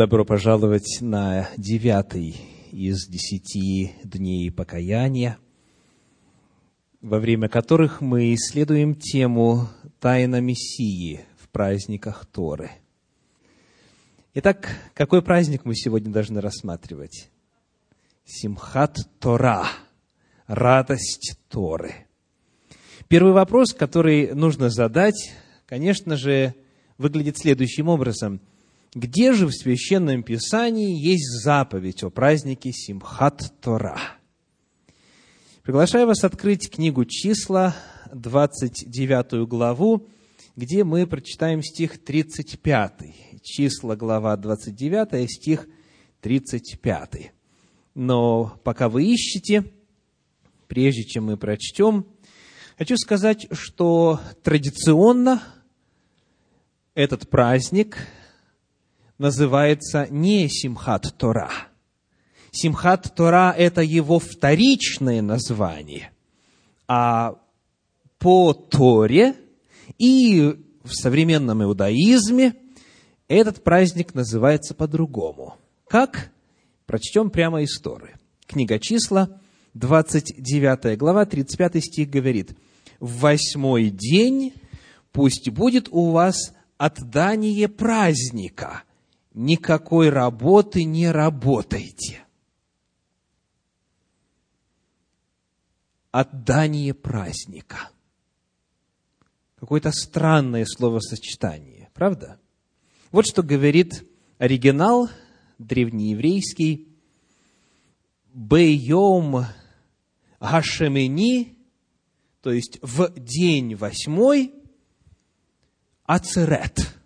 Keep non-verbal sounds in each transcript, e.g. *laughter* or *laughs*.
Добро пожаловать на девятый из десяти дней покаяния, во время которых мы исследуем тему «Тайна Мессии в праздниках Торы». Итак, какой праздник мы сегодня должны рассматривать? Симхат Тора, радость Торы. Первый вопрос, который нужно задать, конечно же, выглядит следующим образом. Где же в Священном Писании есть заповедь о празднике Симхат Тора? Приглашаю вас открыть книгу «Числа», 29 главу, где мы прочитаем стих 35. Числа, глава 29, стих 35. Но пока вы ищете, прежде чем мы прочтем, хочу сказать, что традиционно этот праздник называется не Симхат Тора. Симхат Тора – это его вторичное название, а по Торе и в современном иудаизме этот праздник называется по-другому. Как? Прочтем прямо из Торы. Книга числа, 29 глава, 35 стих говорит, «В восьмой день пусть будет у вас отдание праздника, никакой работы не работайте». Отдание праздника. Какое-то странное словосочетание, правда? Вот что говорит оригинал древнееврейский «Бейом Гашемени», то есть в день восьмой, Ацерет.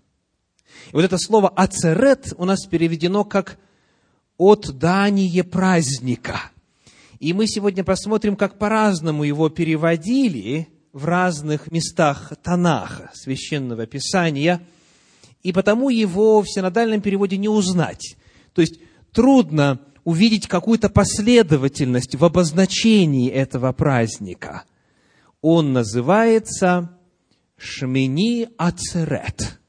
И вот это слово Ацерет у нас переведено как «отдание праздника». И мы сегодня посмотрим, как по-разному его переводили в разных местах Танаха, Священного Писания, и потому его в синодальном переводе не узнать. То есть трудно увидеть какую-то последовательность в обозначении этого праздника. Он называется Шмини Ацерет.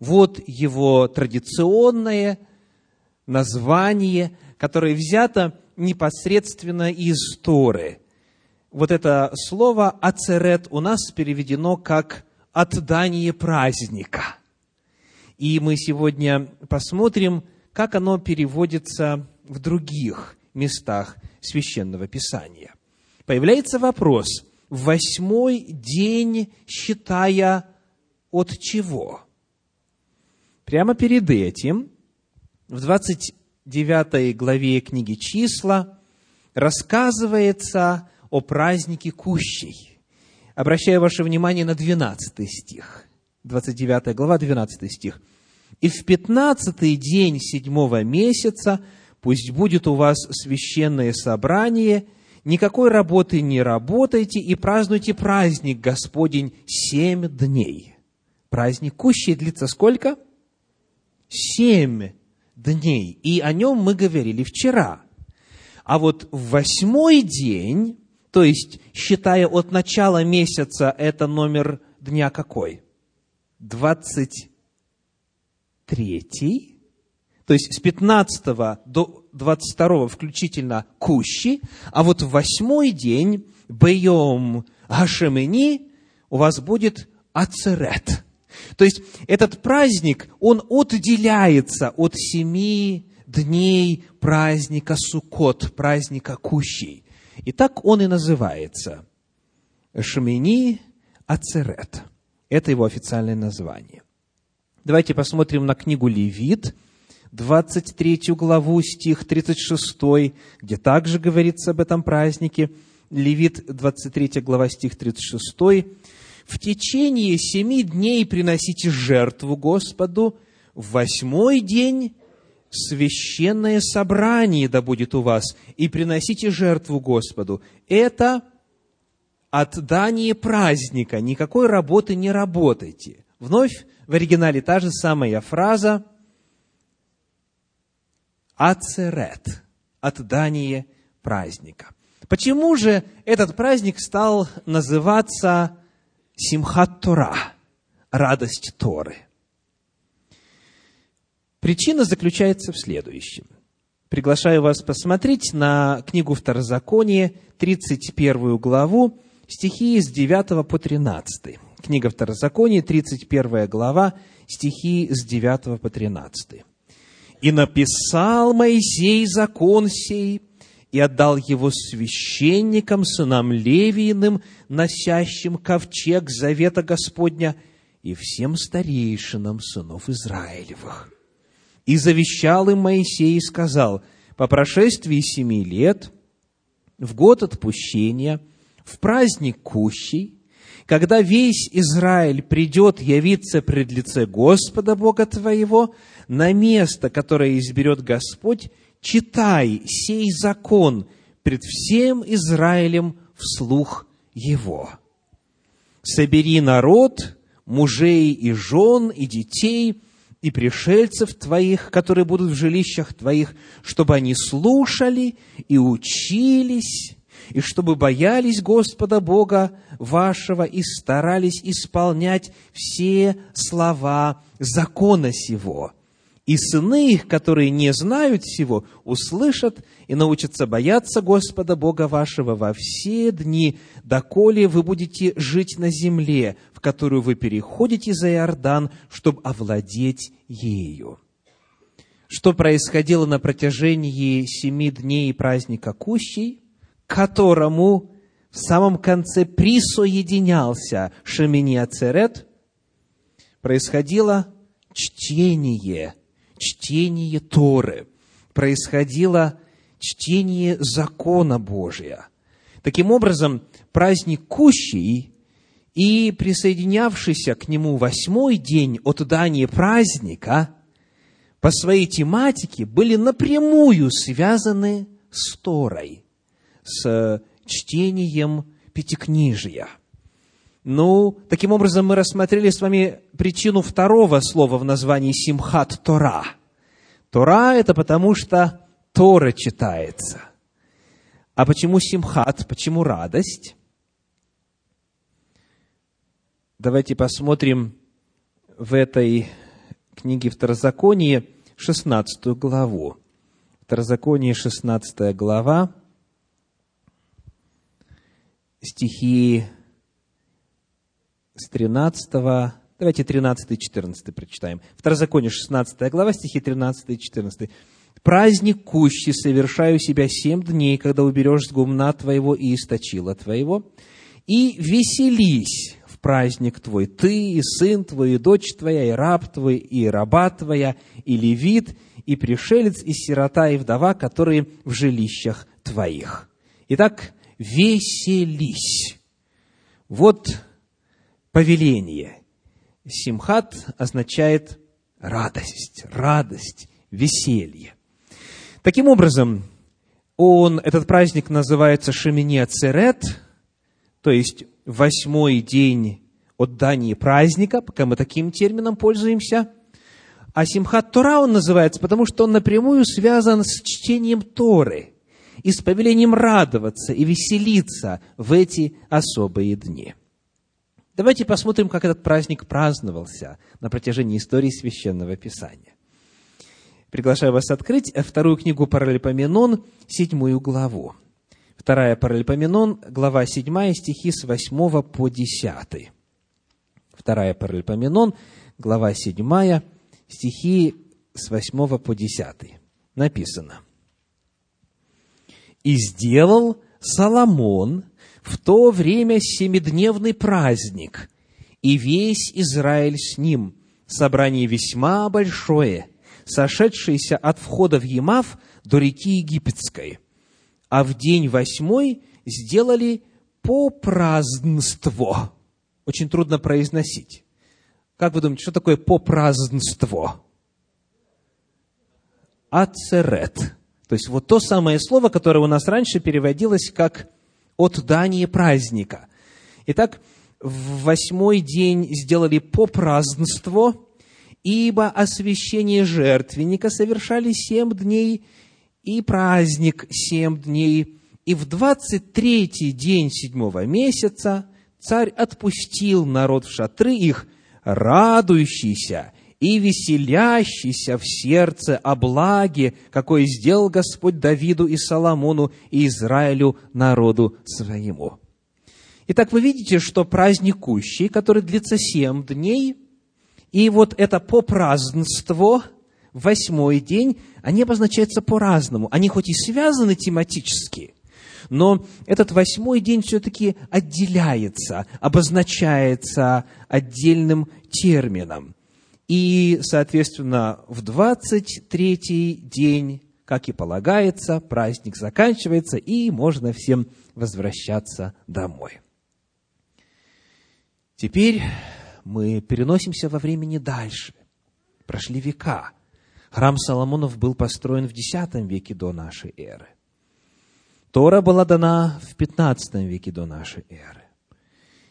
Вот его традиционное название, которое взято непосредственно из Торы. Вот это слово «ацерет» у нас переведено как «отдание праздника». И мы сегодня посмотрим, как оно переводится в других местах Священного Писания. Появляется вопрос, восьмой день считая от чего? Прямо перед этим, в 29 главе книги «Числа» рассказывается о празднике Кущей. Обращаю ваше внимание на 12 стих. 29 глава, 12 стих. «И в пятнадцатый день седьмого месяца пусть будет у вас священное собрание, никакой работы не работайте и празднуйте праздник Господень семь дней». Праздник Кущей длится сколько? Семь дней. И о нем мы говорили вчера. А вот в восьмой день, то есть считая от начала месяца, это номер дня какой? Двадцать третий, то есть с 15 до 22 включительно кущи, а вот в восьмой день, Бейом Гашемени, у вас будет Ацерет. То есть этот праздник, он отделяется от семи дней праздника Суккот, праздника Кущей. И так он и называется. Шмени Ацерет. Это его официальное название. Давайте посмотрим на книгу Левит, 23 главу, стих 36, где также говорится об этом празднике. Левит, 23 глава, стих 36. «В течение семи дней приносите жертву Господу, в восьмой день священное собрание да будет у вас, и приносите жертву Господу». Это отдание праздника, никакой работы не работайте. Вновь в оригинале та же самая фраза «ацерет» – отдание праздника. Почему же этот праздник стал называться Симхат Тора – радость Торы? Причина заключается в следующем. Приглашаю вас посмотреть на книгу Второзакония, 31 главу, стихи с 9 по 13. Книга Второзакония, 31 глава, стихи с 9 по 13. «И написал Моисей закон сей, и отдал его священникам, сынам Левииным, носящим ковчег завета Господня, и всем старейшинам сынов Израилевых. И завещал им Моисей и сказал, по прошествии семи лет, в год отпущения, в праздник Кущий, когда весь Израиль придет явиться пред лице Господа Бога твоего, на место, которое изберет Господь, читай сей закон пред всем Израилем вслух его. Собери народ, мужей и жен, и детей, и пришельцев твоих, которые будут в жилищах твоих, чтобы они слушали и учились, и чтобы боялись Господа Бога вашего и старались исполнять все слова закона сего, и сыны их, которые не знают всего, услышат и научатся бояться Господа Бога вашего во все дни, доколе вы будете жить на земле, в которую вы переходите за Иордан, чтобы овладеть ею. Что происходило на протяжении семи дней праздника Кущей, которому в самом конце присоединялся Шемини Ацерет, происходило чтение – чтение Торы, происходило чтение закона Божия. Таким образом, праздник Кущий и присоединявшийся к нему восьмой день от дания праздника по своей тематике были напрямую связаны с Торой, с чтением Пятикнижия. Ну, таким образом, мы рассмотрели с вами причину второго слова в названии Симхат Тора. Тора – это потому, что Тора читается. А почему Симхат, почему радость? Давайте посмотрим в этой книге Второзаконие 16 главу. Второзаконие 16 глава, стихи с 13, давайте 13 и 14 прочитаем. Второзаконие, 16 глава, стихи 13 и 14. «Праздник кущи совершаю себя семь дней, когда уберешь с гумна твоего и источила твоего, и веселись в праздник твой, ты и сын твой, и дочь твоя, и раб твой, и раба твоя, и левит, и пришелец, и сирота, и вдова, которые в жилищах твоих». Итак, веселись. Вот повеление. Симхат означает радость, радость, веселье. Таким образом, он, этот праздник называется Шемине Церет, то есть восьмой день от Дании праздника, пока мы таким термином пользуемся. А Симхат Тора он называется, потому что он напрямую связан с чтением Торы и с повелением радоваться и веселиться в эти особые дни. Давайте посмотрим, как этот праздник праздновался на протяжении истории Священного Писания. Приглашаю вас открыть вторую книгу Паралипоменон, седьмую главу. Вторая Паралипоменон, глава седьмая, стихи с восьмого по десятый. Вторая Паралипоменон, глава седьмая, стихи с восьмого по десятый. Написано. «И сделал Соломон в то время семидневный праздник, и весь Израиль с ним, собрание весьма большое, сошедшееся от входа в Емав до реки Египетской. А в день восьмой сделали по празднство. Очень трудно произносить. Как вы думаете, что такое по празднство? Ацерет. То есть вот то самое слово, которое у нас раньше переводилось как от дания праздника. Итак, в восьмой день сделали по празднство, ибо освящение жертвенника совершали семь дней, и праздник семь дней. И в двадцать третий день седьмого месяца царь отпустил народ в шатры их, радующийся и веселящийся в сердце о благе, какое сделал Господь Давиду и Соломону и Израилю, народу своему». Итак, вы видите, что праздник Кущи, который длится семь дней, и вот это попразднство, восьмой день, они обозначаются по-разному. Они хоть и связаны тематически, но этот восьмой день все-таки отделяется, обозначается отдельным термином. И, соответственно, в 23-й день, как и полагается, праздник заканчивается, и можно всем возвращаться домой. Теперь мы переносимся во времени дальше. Прошли века. Храм Соломонов был построен в X веке до нашей эры. Тора была дана в 15 веке до нашей эры.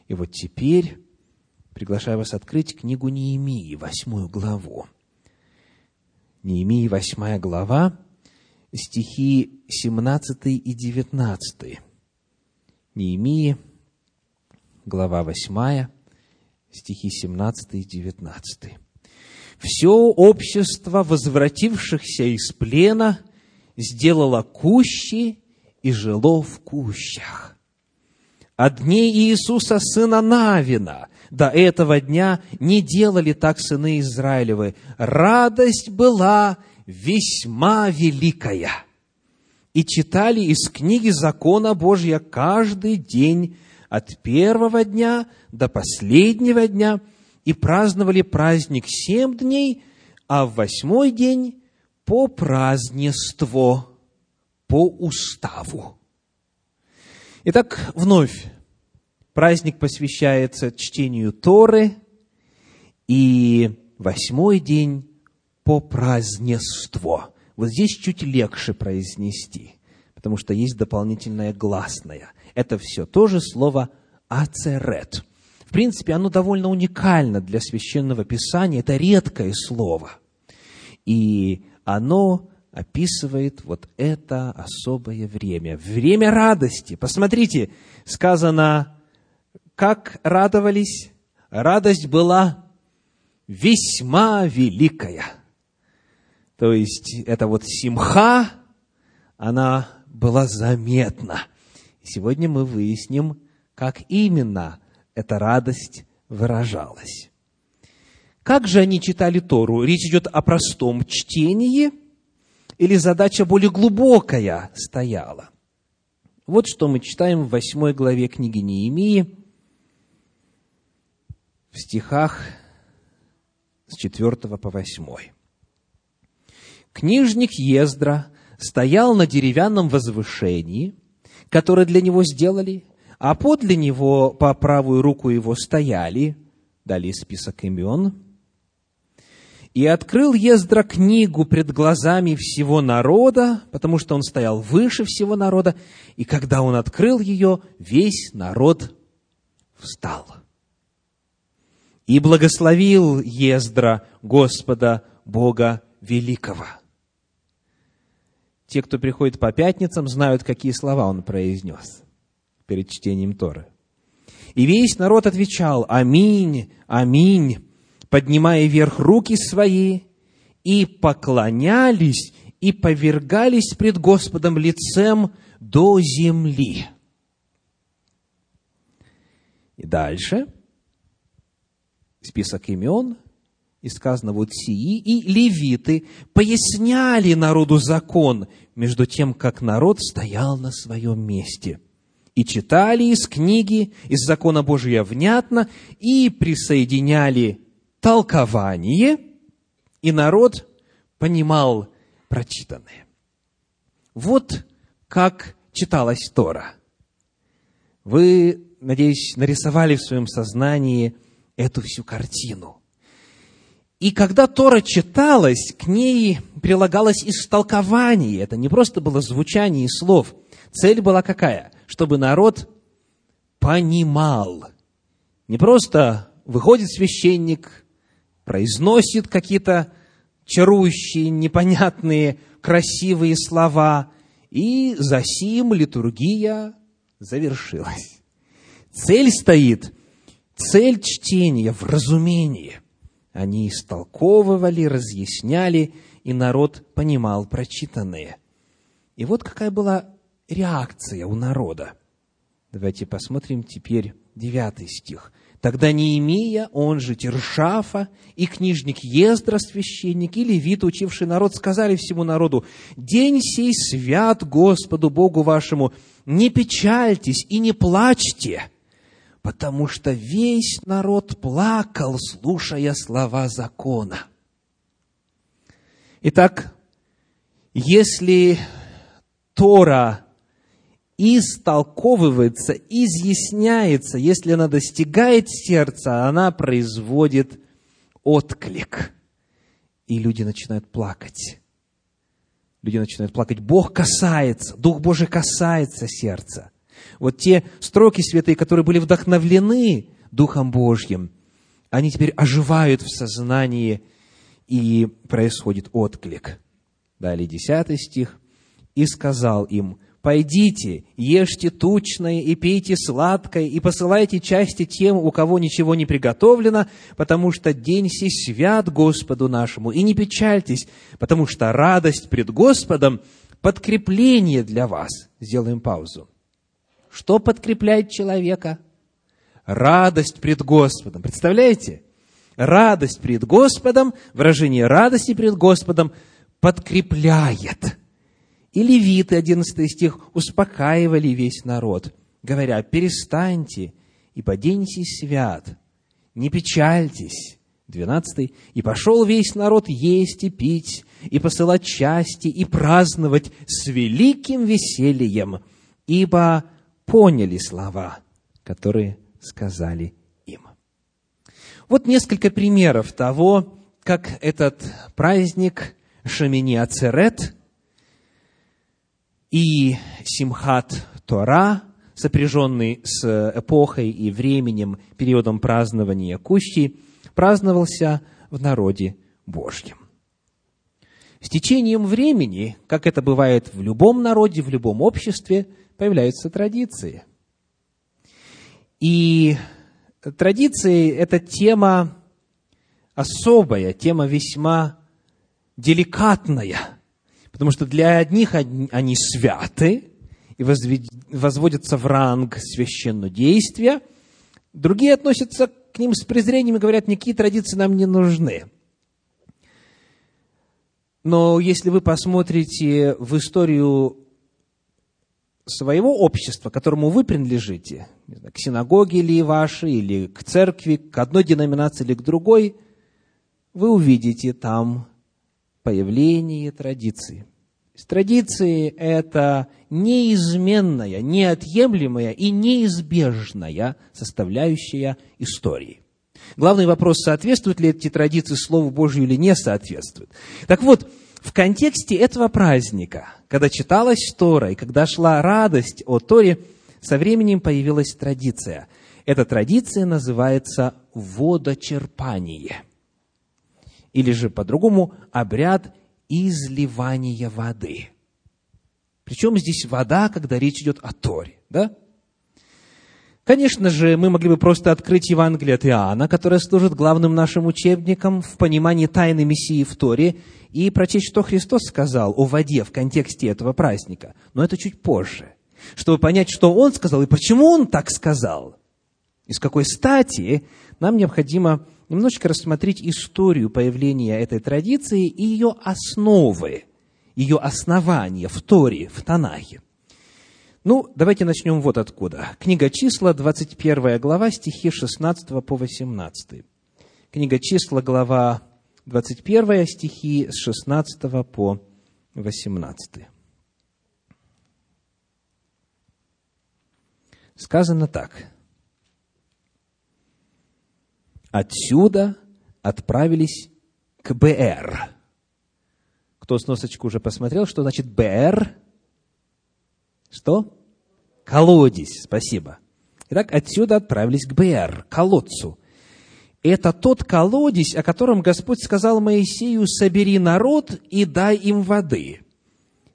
И вот теперь приглашаю вас открыть книгу Неемии, восьмую главу. Неемии, восьмая глава, стихи 17 и 19. Неемии, глава восьмая, стихи 17 и 19. «Все общество возвратившихся из плена сделало кущи и жило в кущах. От дней Иисуса, сына Навина, до этого дня не делали так сыны Израилевы. Радость была весьма великая. И читали из книги закона Божья каждый день от первого дня до последнего дня и праздновали праздник семь дней, а в восьмой день по празднеству, по уставу. Итак, вновь праздник посвящается чтению Торы, и восьмой день по празднеству. Вот здесь чуть легче произнести, потому что есть дополнительное гласное. Это все тоже слово «ацерет». В принципе, оно довольно уникально для священного писания, это редкое слово. И оно описывает вот это особое время, время радости. Посмотрите, сказано как радовались? Радость была весьма великая. То есть, это вот симха, она была заметна. Сегодня мы выясним, как именно эта радость выражалась. Как же они читали Тору? Речь идет о простом чтении или задача более глубокая стояла? Вот что мы читаем в восьмой главе книги Неемии, в стихах с 4 по 8. Книжник Ездра стоял на деревянном возвышении, которое для него сделали, а подле него по правую руку его стояли, далее список имен, и открыл Ездра книгу пред глазами всего народа, потому что он стоял выше всего народа, и когда он открыл ее, весь народ встал и благословил Ездра Господа Бога Великого. Те, кто приходит по пятницам, знают, какие слова он произнес перед чтением Торы. И весь народ отвечал «Аминь, аминь», поднимая вверх руки свои, и поклонялись, и повергались пред Господом лицем до земли. И дальше – список имен, и сказано, вот сии и левиты поясняли народу закон, между тем, как народ стоял на своем месте. И читали из книги, из закона Божия внятно, и присоединяли толкование, и народ понимал прочитанное. Вот как читалась Тора. Вы, надеюсь, нарисовали в своем сознании – эту всю картину. И когда Тора читалась, к ней прилагалось истолкование. Это не просто было звучание слов. Цель была какая? Чтобы народ понимал. Не просто выходит священник, произносит какие-то чарующие, непонятные, красивые слова, и за сим литургия завершилась. Цель стоит Цель чтения в разумении. Они истолковывали, разъясняли, и народ понимал прочитанное. И вот какая была реакция у народа. Давайте посмотрим теперь девятый стих. Тогда Неемия, он же Тершафа, и книжник Ездра, священник, и левит, учивший народ, сказали всему народу, «День сей свят Господу Богу вашему, не печальтесь и не плачьте, потому что весь народ плакал, слушая слова закона». Итак, если Тора истолковывается, изъясняется, если она достигает сердца, она производит отклик. И люди начинают плакать. Люди начинают плакать. Бог касается, Дух Божий касается сердца. Вот те строки святые, которые были вдохновлены Духом Божьим, они теперь оживают в сознании, и происходит отклик. Далее, десятый стих. «И сказал им, Пойдите, ешьте тучное и пейте сладкое, и посылайте части тем, у кого ничего не приготовлено, потому что день сей свят Господу нашему. И не печальтесь, потому что радость пред Господом – подкрепление для вас. Сделаем паузу. Что подкрепляет человека? Радость пред Господом. Представляете? Радость пред Господом, выражение радости пред Господом подкрепляет – и левиты, 11 стих, успокаивали весь народ, говоря, перестаньте, ибо день сей свят, не печальтесь. 12. «И пошел весь народ есть и пить, и посылать части, и праздновать с великим весельем, ибо поняли слова, которые сказали им». Вот несколько примеров того, как этот праздник Шамини Ацерет – и Симхат Тора, сопряженный с эпохой и временем, периодом празднования Кущи, праздновался в народе Божьем. С течением времени, как это бывает в любом народе, в любом обществе, появляются традиции. И традиции – это тема особая, тема весьма деликатная – Потому что для одних они святы и возводятся в ранг священного действия, другие относятся к ним с презрением и говорят, никакие традиции нам не нужны. Но если вы посмотрите в историю своего общества, которому вы принадлежите, знаю, к синагоге ли вашей, или к церкви, к одной деноминации или к другой, вы увидите там появление традиции. Традиции – это неизменная, неотъемлемая и неизбежная составляющая истории. Главный вопрос, соответствуют ли эти традиции Слову Божию или не соответствуют. Так вот, в контексте этого праздника, когда читалась Тора и когда шла радость о Торе, со временем появилась традиция. Эта традиция называется водочерпание. Или же по-другому обряд изливания воды. Причем здесь вода, когда речь идет о Торе, да? Конечно же, мы могли бы просто открыть Евангелие от Иоанна, которое служит главным нашим учебником в понимании тайны Мессии в Торе, и прочесть, что Христос сказал о воде в контексте этого праздника. Но это чуть позже. Чтобы понять, что Он сказал и почему Он так сказал, и с какой стати, нам необходимо немножечко рассмотреть историю появления этой традиции и ее основы, ее основания в Торе, в Танахе. Ну, давайте начнем вот откуда. Книга числа, 21 глава, стихи 16 по 18. Книга числа, глава 21, стихи с 16 по 18. Сказано так – Отсюда отправились к БР. Кто сносочку уже посмотрел, что значит БР? Что? Колодец, спасибо. Итак, отсюда отправились к БР, колодцу. Это тот колодец, о котором Господь сказал Моисею, собери народ и дай им воды.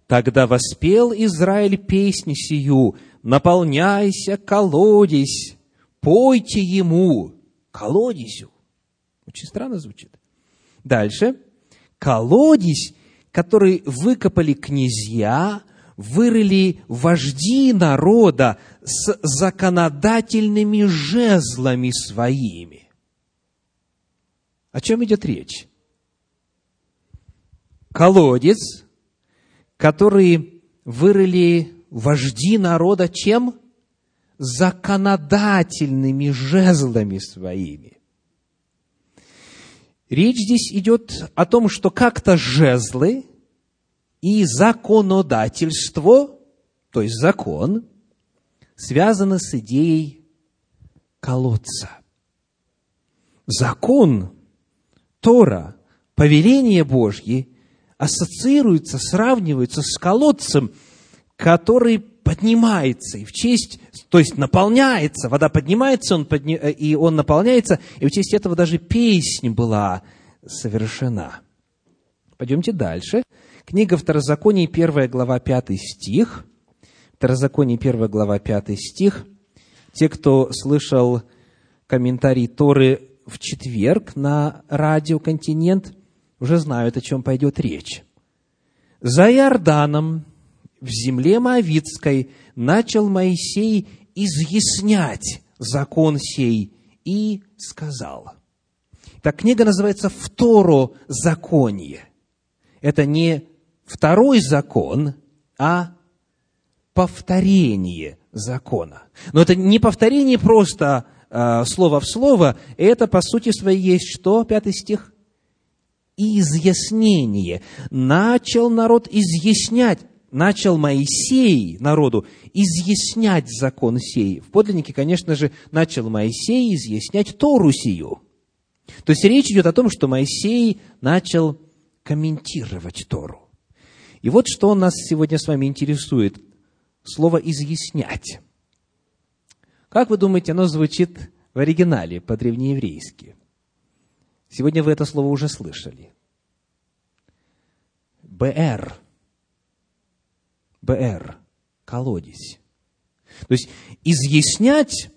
Тогда воспел Израиль песню сию, наполняйся колодец, пойте ему, колодезю. Очень странно звучит. Дальше. Колодец, который выкопали князья, вырыли вожди народа с законодательными жезлами своими. О чем идет речь? Колодец, который вырыли вожди народа чем? Законодательными жезлами своими. Речь здесь идет о том, что как-то жезлы и законодательство, то есть закон, связаны с идеей колодца. Закон, Тора, повеление Божье ассоциируется, сравнивается с колодцем, который поднимается и в честь, то есть наполняется, вода поднимается, он подни, и он наполняется, и в честь этого даже песнь была совершена. Пойдемте дальше. Книга Второзаконий, 1 глава, 5 стих. Второзаконие, 1 глава, 5 стих. Те, кто слышал комментарий Торы в четверг на радио «Континент», уже знают, о чем пойдет речь. «За Иорданом, в земле Моавицкой, начал Моисей изъяснять закон сей и сказал». Так книга называется «Второ законие». Это не второй закон, а повторение закона. Но это не повторение просто э, слово в слово, это по сути своей есть что? Пятый стих. Изъяснение. Начал народ изъяснять, начал Моисей народу изъяснять закон сей. В подлиннике, конечно же, начал Моисей изъяснять Тору сию. То есть речь идет о том, что Моисей начал комментировать Тору. И вот что нас сегодня с вами интересует. Слово «изъяснять». Как вы думаете, оно звучит в оригинале по-древнееврейски? Сегодня вы это слово уже слышали. БР. БР. Колодец. То есть, изъяснять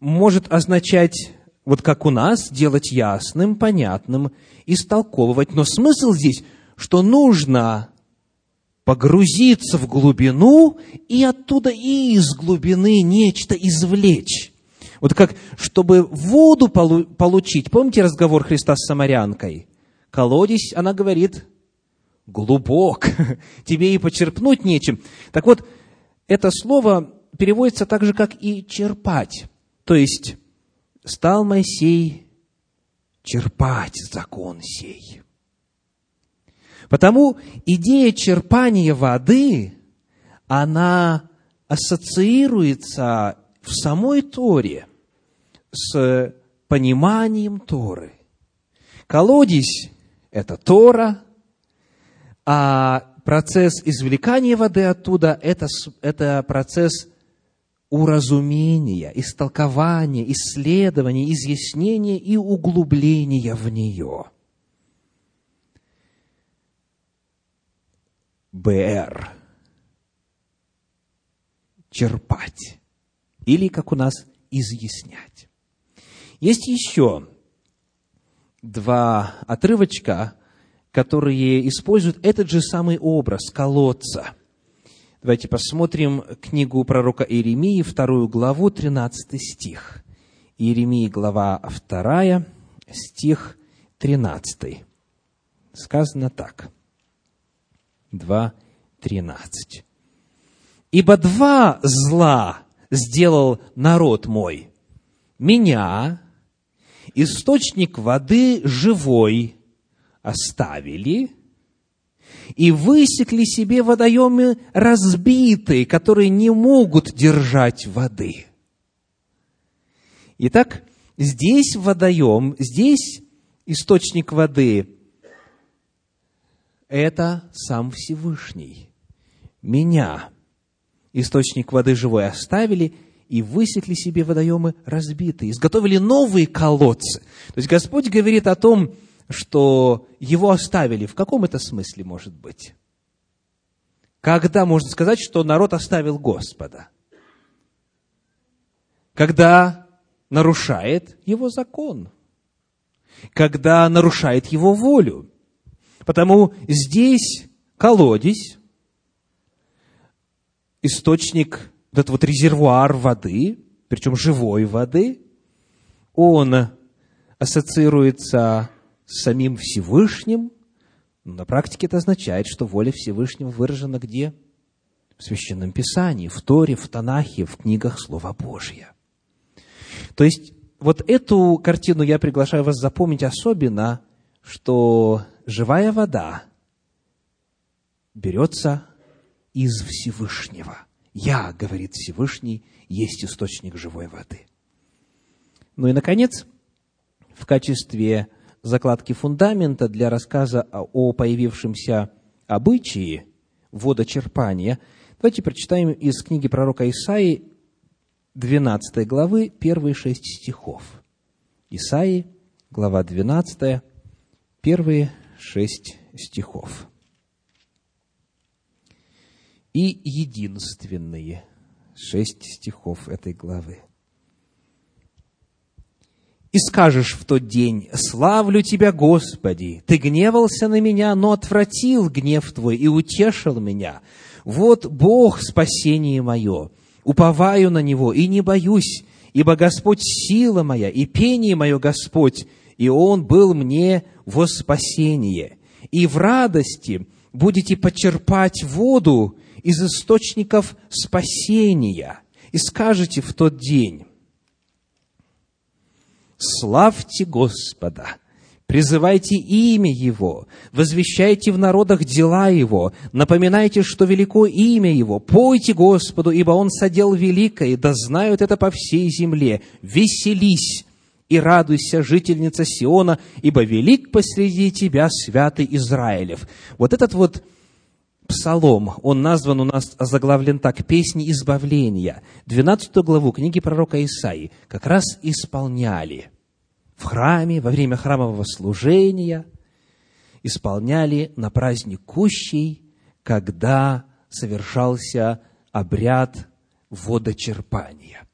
может означать, вот как у нас, делать ясным, понятным, истолковывать. Но смысл здесь, что нужно погрузиться в глубину и оттуда и из глубины нечто извлечь. Вот как, чтобы воду полу- получить, помните разговор Христа с самарянкой? Колодец, она говорит, глубок, *laughs* тебе и почерпнуть нечем. Так вот, это слово переводится так же, как и черпать. То есть, стал Моисей черпать закон сей. Потому идея черпания воды, она ассоциируется в самой Торе с пониманием Торы. Колодец – это Тора, а процесс извлекания воды оттуда это, – это процесс уразумения, истолкования, исследования, изъяснения и углубления в нее – БР. Черпать. Или, как у нас, изъяснять. Есть еще два отрывочка, которые используют этот же самый образ колодца. Давайте посмотрим книгу пророка Иеремии, вторую главу, 13 стих. Иеремии, глава 2, стих 13. Сказано так. 2.13. «Ибо два зла сделал народ мой. Меня, источник воды живой, оставили, и высекли себе водоемы разбитые, которые не могут держать воды». Итак, здесь водоем, здесь источник воды это сам Всевышний. Меня, источник воды живой, оставили и высекли себе водоемы разбитые, изготовили новые колодцы. То есть Господь говорит о том, что его оставили. В каком это смысле может быть? Когда можно сказать, что народ оставил Господа? Когда нарушает его закон. когда нарушает его волю. Потому здесь колодец, источник, вот этот вот резервуар воды, причем живой воды, он ассоциируется с самим Всевышним. На практике это означает, что воля Всевышнего выражена где? В Священном Писании, в Торе, в Танахе, в книгах Слова Божьего. То есть, вот эту картину я приглашаю вас запомнить особенно, что живая вода берется из Всевышнего. Я, говорит Всевышний, есть источник живой воды. Ну и, наконец, в качестве закладки фундамента для рассказа о появившемся обычае водочерпания, давайте прочитаем из книги пророка Исаии 12 главы, первые шесть стихов. Исаии, глава 12, первые шесть стихов. И единственные шесть стихов этой главы. И скажешь в тот день, «Славлю Тебя, Господи! Ты гневался на меня, но отвратил гнев Твой и утешил меня. Вот Бог спасение мое, уповаю на Него и не боюсь, ибо Господь сила моя и пение мое Господь, и Он был мне во спасение. И в радости будете почерпать воду из источников спасения. И скажете в тот день, Славьте Господа! Призывайте имя Его, возвещайте в народах дела Его, напоминайте, что велико имя Его, пойте Господу, ибо Он содел великое, да знают это по всей земле. Веселись и радуйся, жительница Сиона, ибо велик посреди тебя святый Израилев. Вот этот вот псалом, он назван у нас, заглавлен так, «Песни избавления». 12 главу книги пророка Исаии как раз исполняли в храме, во время храмового служения, исполняли на праздник Кущей, когда совершался обряд водочерпания.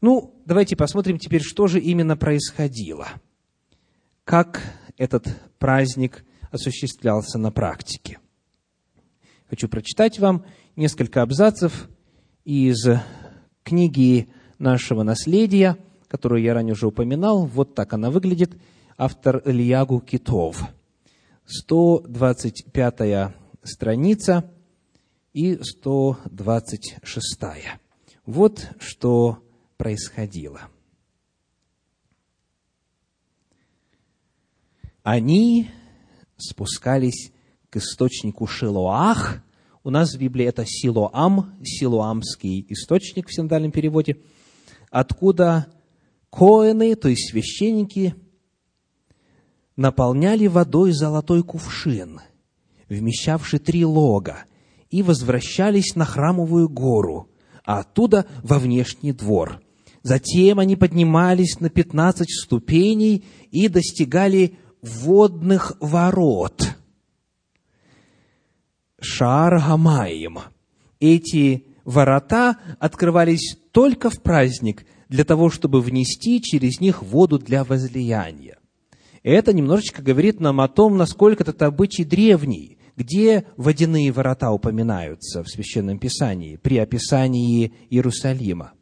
Ну, давайте посмотрим теперь, что же именно происходило. Как этот праздник осуществлялся на практике. Хочу прочитать вам несколько абзацев из книги нашего наследия, которую я ранее уже упоминал. Вот так она выглядит. Автор Ильягу Китов. 125 страница и 126. Вот что происходило. Они спускались к источнику Шилоах. У нас в Библии это Силоам, силоамский источник в синдальном переводе, откуда коины, то есть священники, наполняли водой золотой кувшин, вмещавший три лога, и возвращались на храмовую гору, а оттуда во внешний двор. Затем они поднимались на пятнадцать ступеней и достигали водных ворот – Шаар Гамаим. Эти ворота открывались только в праздник для того, чтобы внести через них воду для возлияния. Это немножечко говорит нам о том, насколько этот обычай древний, где водяные ворота упоминаются в Священном Писании при описании Иерусалима.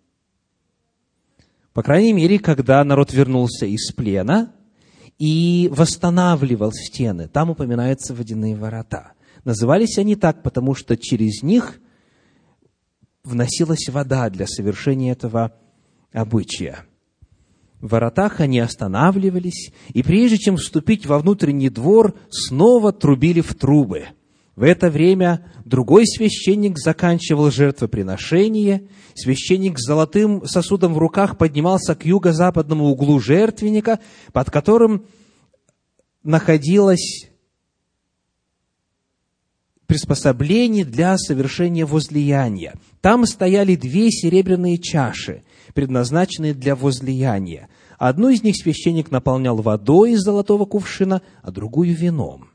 По крайней мере, когда народ вернулся из плена и восстанавливал стены, там упоминаются водяные ворота – Назывались они так, потому что через них вносилась вода для совершения этого обычая. В воротах они останавливались, и прежде чем вступить во внутренний двор, снова трубили в трубы. В это время другой священник заканчивал жертвоприношение, священник с золотым сосудом в руках поднимался к юго-западному углу жертвенника, под которым находилась приспособлений для совершения возлияния. Там стояли две серебряные чаши, предназначенные для возлияния. Одну из них священник наполнял водой из золотого кувшина, а другую вином.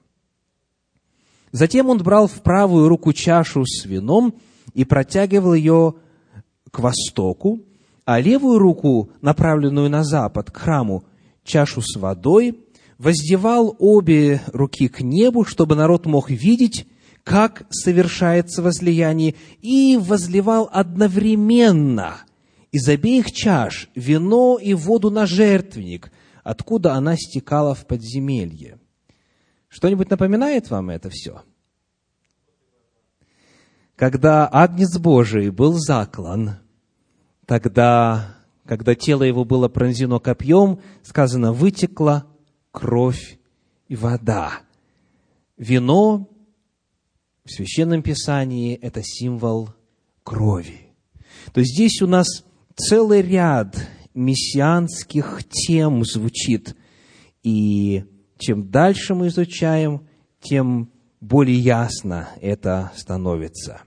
Затем он брал в правую руку чашу с вином и протягивал ее к востоку, а левую руку, направленную на запад, к храму, чашу с водой, воздевал обе руки к небу, чтобы народ мог видеть, как совершается возлияние, и возливал одновременно из обеих чаш вино и воду на жертвенник, откуда она стекала в подземелье. Что-нибудь напоминает вам это все? Когда Агнец Божий был заклан, тогда, когда тело его было пронзено копьем, сказано, вытекла кровь и вода. Вино в Священном Писании – это символ крови. То есть здесь у нас целый ряд мессианских тем звучит. И чем дальше мы изучаем, тем более ясно это становится.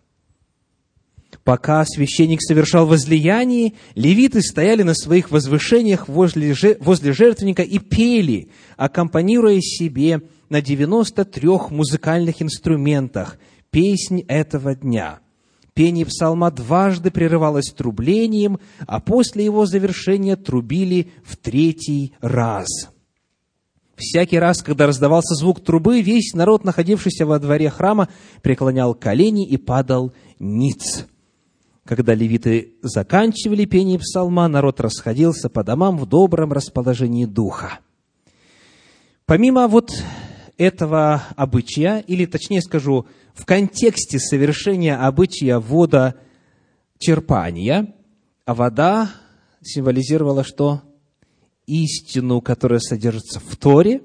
Пока священник совершал возлияние, левиты стояли на своих возвышениях возле, возле жертвенника и пели, аккомпанируя себе на 93 музыкальных инструментах песнь этого дня. Пение псалма дважды прерывалось трублением, а после его завершения трубили в третий раз. Всякий раз, когда раздавался звук трубы, весь народ, находившийся во дворе храма, преклонял колени и падал ниц. Когда левиты заканчивали пение псалма, народ расходился по домам в добром расположении духа. Помимо вот этого обычая, или точнее скажу, в контексте совершения обычая водочерпания, а вода символизировала что? Истину, которая содержится в Торе,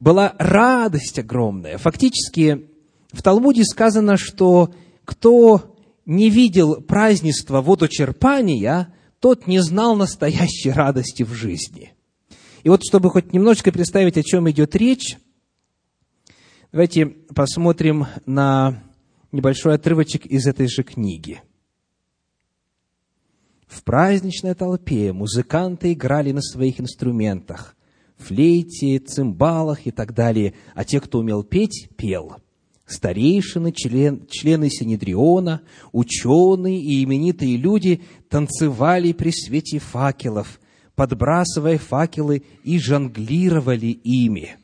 была радость огромная. Фактически, в Талмуде сказано, что кто не видел празднества водочерпания, тот не знал настоящей радости в жизни. И вот, чтобы хоть немножечко представить, о чем идет речь, давайте посмотрим на небольшой отрывочек из этой же книги. В праздничной толпе музыканты играли на своих инструментах, флейте, цимбалах и так далее, а те, кто умел петь, пел. Старейшины, член, члены Синедриона, ученые и именитые люди танцевали при свете факелов – подбрасывая факелы и жонглировали ими.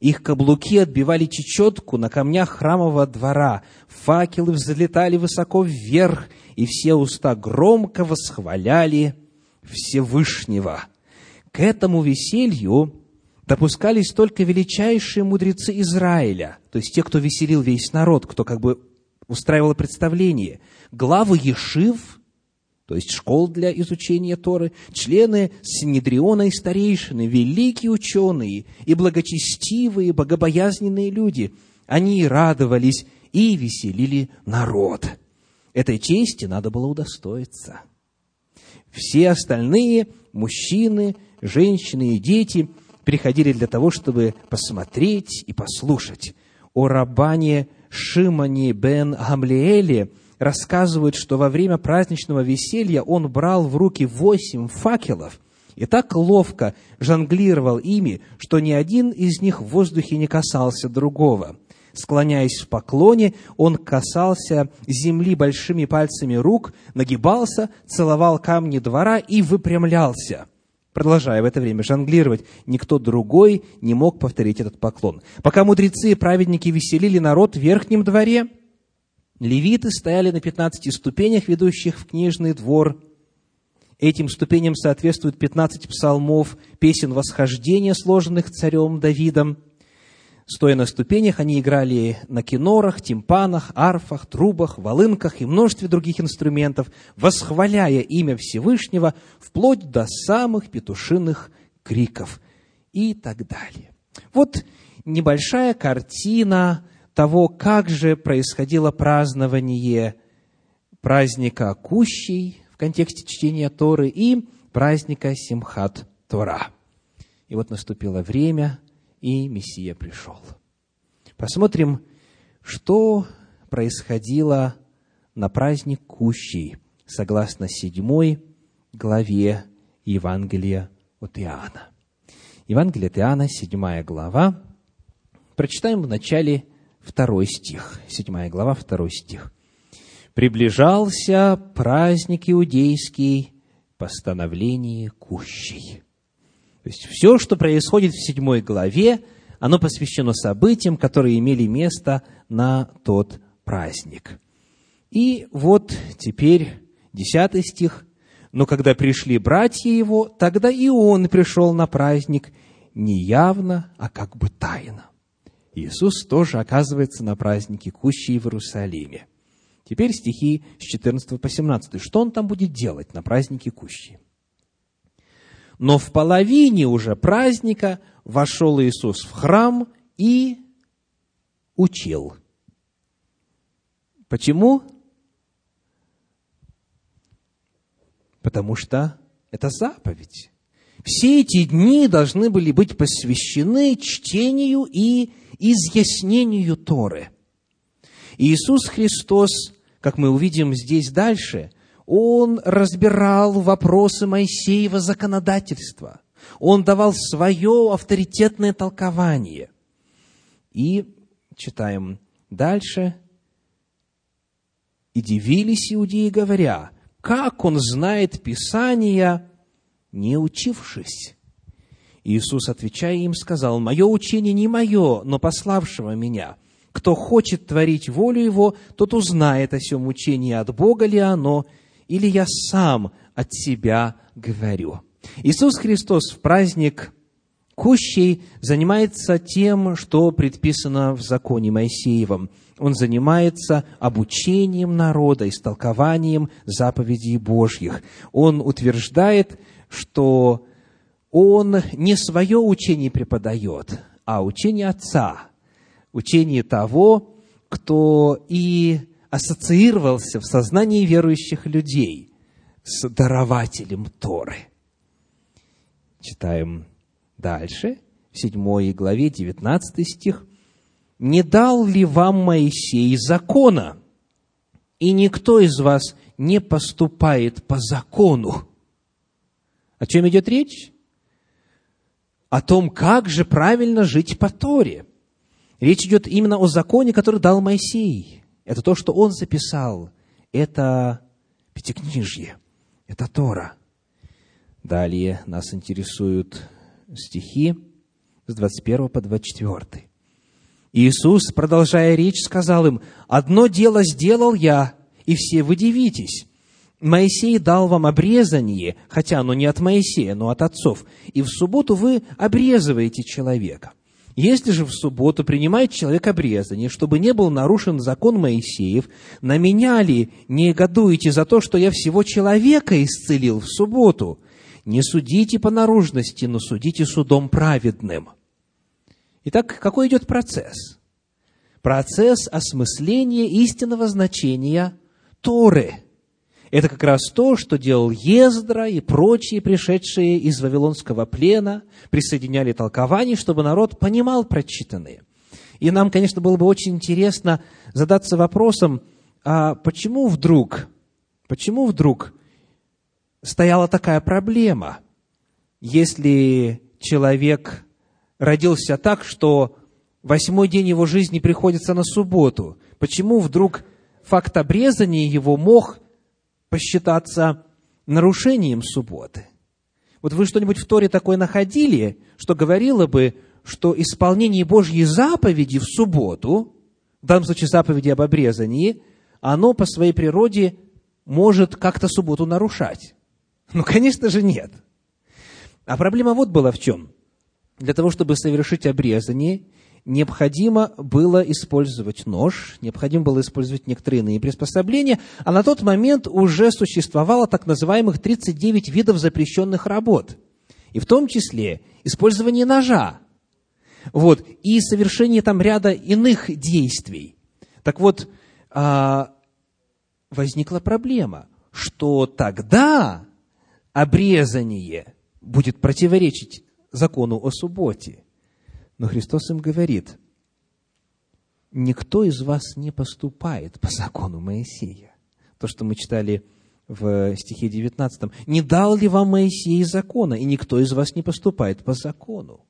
Их каблуки отбивали чечетку на камнях храмового двора, факелы взлетали высоко вверх, и все уста громко восхваляли Всевышнего. К этому веселью допускались только величайшие мудрецы Израиля, то есть те, кто веселил весь народ, кто как бы устраивал представление, главы Ешив – то есть школ для изучения Торы, члены Синедриона и старейшины, великие ученые и благочестивые, богобоязненные люди. Они радовались и веселили народ. Этой чести надо было удостоиться. Все остальные, мужчины, женщины и дети, приходили для того, чтобы посмотреть и послушать о рабане Шимоне бен Гамлиэле, рассказывают, что во время праздничного веселья он брал в руки восемь факелов и так ловко жонглировал ими, что ни один из них в воздухе не касался другого. Склоняясь в поклоне, он касался земли большими пальцами рук, нагибался, целовал камни двора и выпрямлялся продолжая в это время жонглировать, никто другой не мог повторить этот поклон. Пока мудрецы и праведники веселили народ в верхнем дворе, Левиты стояли на 15 ступенях, ведущих в книжный двор. Этим ступеням соответствуют 15 псалмов, песен восхождения, сложенных царем Давидом. Стоя на ступенях, они играли на кинорах, тимпанах, арфах, трубах, волынках и множестве других инструментов, восхваляя имя Всевышнего вплоть до самых петушиных криков и так далее. Вот небольшая картина того, как же происходило празднование праздника Кущей в контексте чтения Торы и праздника Симхат Тора. И вот наступило время, и Мессия пришел. Посмотрим, что происходило на праздник Кущей, согласно седьмой главе Евангелия от Иоанна. Евангелие от Иоанна, седьмая глава. Прочитаем в начале второй стих, седьмая глава, второй стих. «Приближался праздник иудейский, постановление кущей». То есть все, что происходит в седьмой главе, оно посвящено событиям, которые имели место на тот праздник. И вот теперь десятый стих. «Но когда пришли братья его, тогда и он пришел на праздник не явно, а как бы тайно». Иисус тоже оказывается на празднике Кущи в Иерусалиме. Теперь стихи с 14 по 17. Что он там будет делать на празднике Кущи? Но в половине уже праздника вошел Иисус в храм и учил. Почему? Потому что это заповедь. Все эти дни должны были быть посвящены чтению и изъяснению Торы. Иисус Христос, как мы увидим здесь дальше, Он разбирал вопросы Моисеева законодательства. Он давал свое авторитетное толкование. И читаем дальше. «И дивились иудеи, говоря, как он знает Писания, не учившись?» Иисус, отвечая им, сказал, «Мое учение не мое, но пославшего меня. Кто хочет творить волю его, тот узнает о сем учении, от Бога ли оно, или я сам от себя говорю». Иисус Христос в праздник Кущей занимается тем, что предписано в законе Моисеевом. Он занимается обучением народа, истолкованием заповедей Божьих. Он утверждает, что он не свое учение преподает, а учение Отца, учение того, кто и ассоциировался в сознании верующих людей с дарователем Торы. Читаем дальше, в 7 главе, 19 стих. «Не дал ли вам Моисей закона, и никто из вас не поступает по закону?» О чем идет речь? О том, как же правильно жить по Торе. Речь идет именно о законе, который дал Моисей. Это то, что он записал. Это Пятикнижье. Это Тора. Далее нас интересуют стихи с 21 по 24. Иисус, продолжая речь, сказал им, «Одно дело сделал я, и все вы дивитесь. Моисей дал вам обрезание, хотя оно не от Моисея, но от отцов, и в субботу вы обрезываете человека. Если же в субботу принимает человек обрезание, чтобы не был нарушен закон Моисеев, на меня ли не годуете за то, что я всего человека исцелил в субботу? Не судите по наружности, но судите судом праведным. Итак, какой идет процесс? Процесс осмысления истинного значения Торы. Это как раз то, что делал Ездра и прочие, пришедшие из Вавилонского плена, присоединяли толкование, чтобы народ понимал прочитанные. И нам, конечно, было бы очень интересно задаться вопросом, а почему вдруг, почему вдруг стояла такая проблема. Если человек родился так, что восьмой день его жизни приходится на субботу, почему вдруг факт обрезания его мог посчитаться нарушением субботы? Вот вы что-нибудь в Торе такое находили, что говорило бы, что исполнение Божьей заповеди в субботу, в данном случае заповеди об обрезании, оно по своей природе может как-то субботу нарушать? Ну, конечно же, нет. А проблема вот была в чем. Для того, чтобы совершить обрезание, необходимо было использовать нож, необходимо было использовать некоторые иные приспособления, а на тот момент уже существовало так называемых 39 видов запрещенных работ. И в том числе использование ножа. Вот, и совершение там ряда иных действий. Так вот, а, возникла проблема, что тогда обрезание будет противоречить закону о субботе. Но Христос им говорит, никто из вас не поступает по закону Моисея. То, что мы читали в стихе 19. «Не дал ли вам Моисей закона, и никто из вас не поступает по закону?»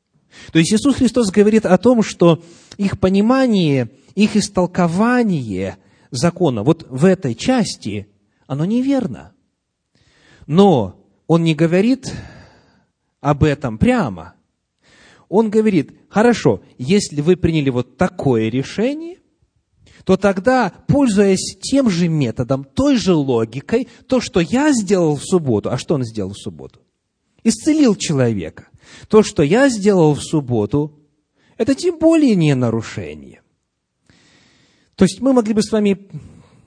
То есть Иисус Христос говорит о том, что их понимание, их истолкование закона вот в этой части, оно неверно. Но он не говорит об этом прямо. Он говорит, хорошо, если вы приняли вот такое решение, то тогда, пользуясь тем же методом, той же логикой, то, что я сделал в субботу, а что он сделал в субботу? Исцелил человека. То, что я сделал в субботу, это тем более не нарушение. То есть мы могли бы с вами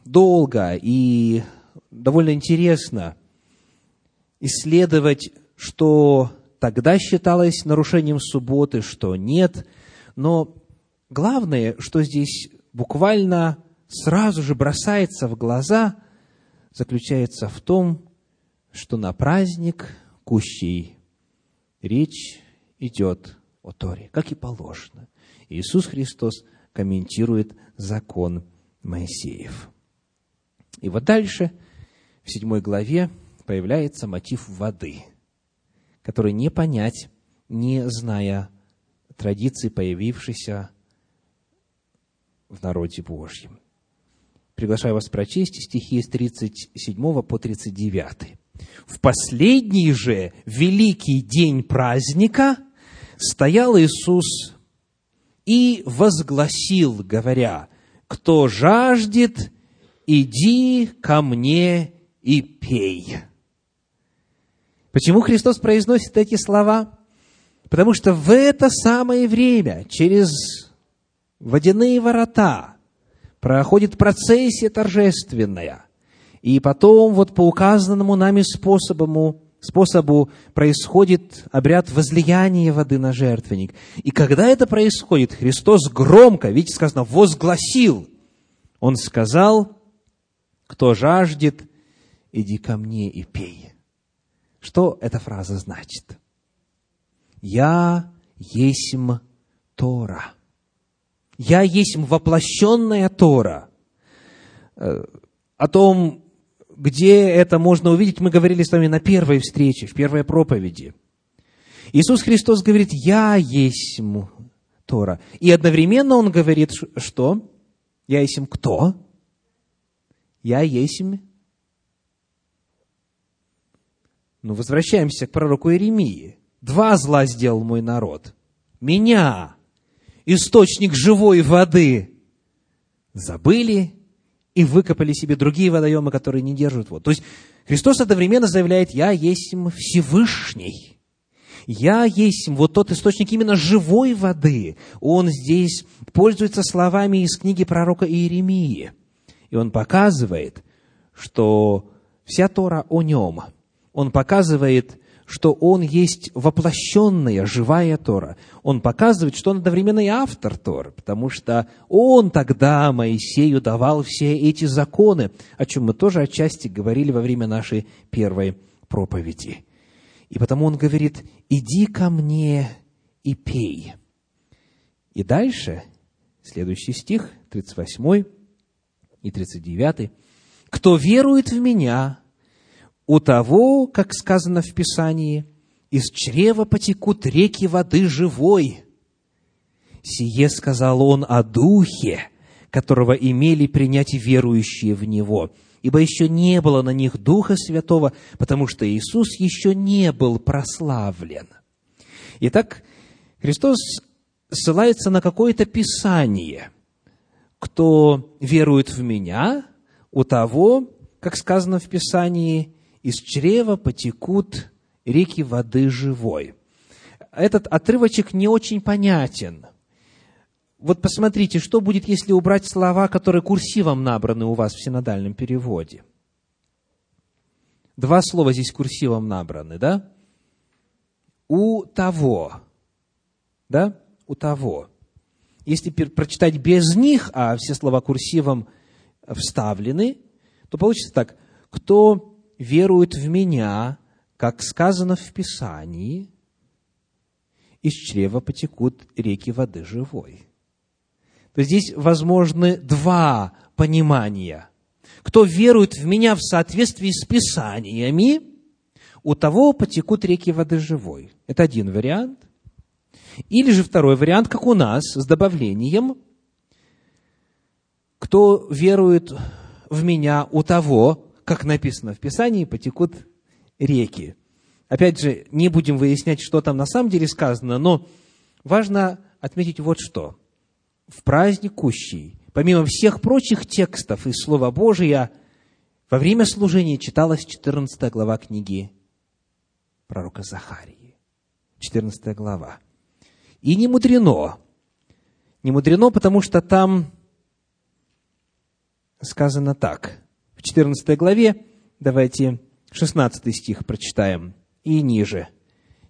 долго и довольно интересно исследовать, что тогда считалось нарушением субботы, что нет. Но главное, что здесь буквально сразу же бросается в глаза, заключается в том, что на праздник кущей речь идет о Торе, как и положено. Иисус Христос комментирует закон Моисеев. И вот дальше, в седьмой главе, появляется мотив воды, который не понять, не зная традиции, появившейся в народе Божьем. Приглашаю вас прочесть стихи с 37 по 39. «В последний же великий день праздника стоял Иисус и возгласил, говоря, «Кто жаждет, иди ко мне и пей». Почему Христос произносит эти слова? Потому что в это самое время, через водяные ворота, проходит процессия торжественная, и потом вот по указанному нами способу, способу происходит обряд возлияния воды на жертвенник. И когда это происходит, Христос громко, видите, сказано, возгласил. Он сказал, кто жаждет, иди ко мне и пей. Что эта фраза значит? Я есмь Тора. Я есть воплощенная Тора. Э, о том, где это можно увидеть, мы говорили с вами на первой встрече, в первой проповеди. Иисус Христос говорит, я есть Тора. И одновременно Он говорит, что? Я есть кто? Я есть Ну, возвращаемся к пророку Иеремии. Два зла сделал мой народ. Меня источник живой воды, забыли и выкопали себе другие водоемы, которые не держат воду. То есть Христос одновременно заявляет, я есть Всевышний. Я есть вот тот источник именно живой воды. Он здесь пользуется словами из книги пророка Иеремии. И он показывает, что вся Тора о нем. Он показывает, что он есть воплощенная, живая Тора. Он показывает, что он одновременно и автор Торы, потому что он тогда Моисею давал все эти законы, о чем мы тоже отчасти говорили во время нашей первой проповеди. И потому он говорит, иди ко мне и пей. И дальше, следующий стих, 38 и 39. «Кто верует в Меня, у того, как сказано в Писании, из чрева потекут реки воды живой. Сие сказал он о Духе, которого имели принять верующие в Него, ибо еще не было на них Духа Святого, потому что Иисус еще не был прославлен. Итак, Христос ссылается на какое-то Писание. Кто верует в Меня, у того, как сказано в Писании, из чрева потекут реки воды живой. Этот отрывочек не очень понятен. Вот посмотрите, что будет, если убрать слова, которые курсивом набраны у вас в синодальном переводе. Два слова здесь курсивом набраны, да? У того. Да? У того. Если прочитать без них, а все слова курсивом вставлены, то получится так. Кто веруют в Меня, как сказано в Писании, из чрева потекут реки воды живой. То здесь возможны два понимания. Кто верует в Меня в соответствии с Писаниями, у того потекут реки воды живой. Это один вариант. Или же второй вариант, как у нас, с добавлением, кто верует в Меня, у того как написано в Писании, потекут реки. Опять же, не будем выяснять, что там на самом деле сказано, но важно отметить вот что. В праздник Кущий, помимо всех прочих текстов из Слова Божия, во время служения читалась 14 глава книги пророка Захарии. 14 глава. И не мудрено. Не мудрено, потому что там сказано так. В 14 главе, давайте 16 стих прочитаем и ниже.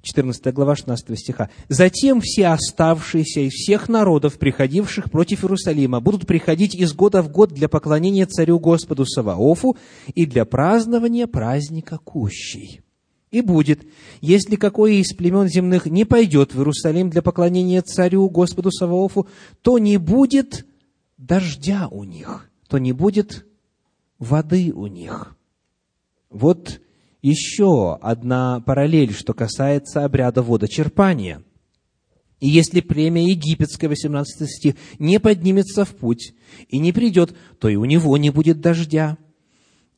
14 глава 16 стиха. «Затем все оставшиеся из всех народов, приходивших против Иерусалима, будут приходить из года в год для поклонения царю Господу Саваофу и для празднования праздника Кущей». И будет, если какое из племен земных не пойдет в Иерусалим для поклонения царю Господу Саваофу, то не будет дождя у них, то не будет воды у них. Вот еще одна параллель, что касается обряда водочерпания. И если племя египетское, 18 стих, не поднимется в путь и не придет, то и у него не будет дождя –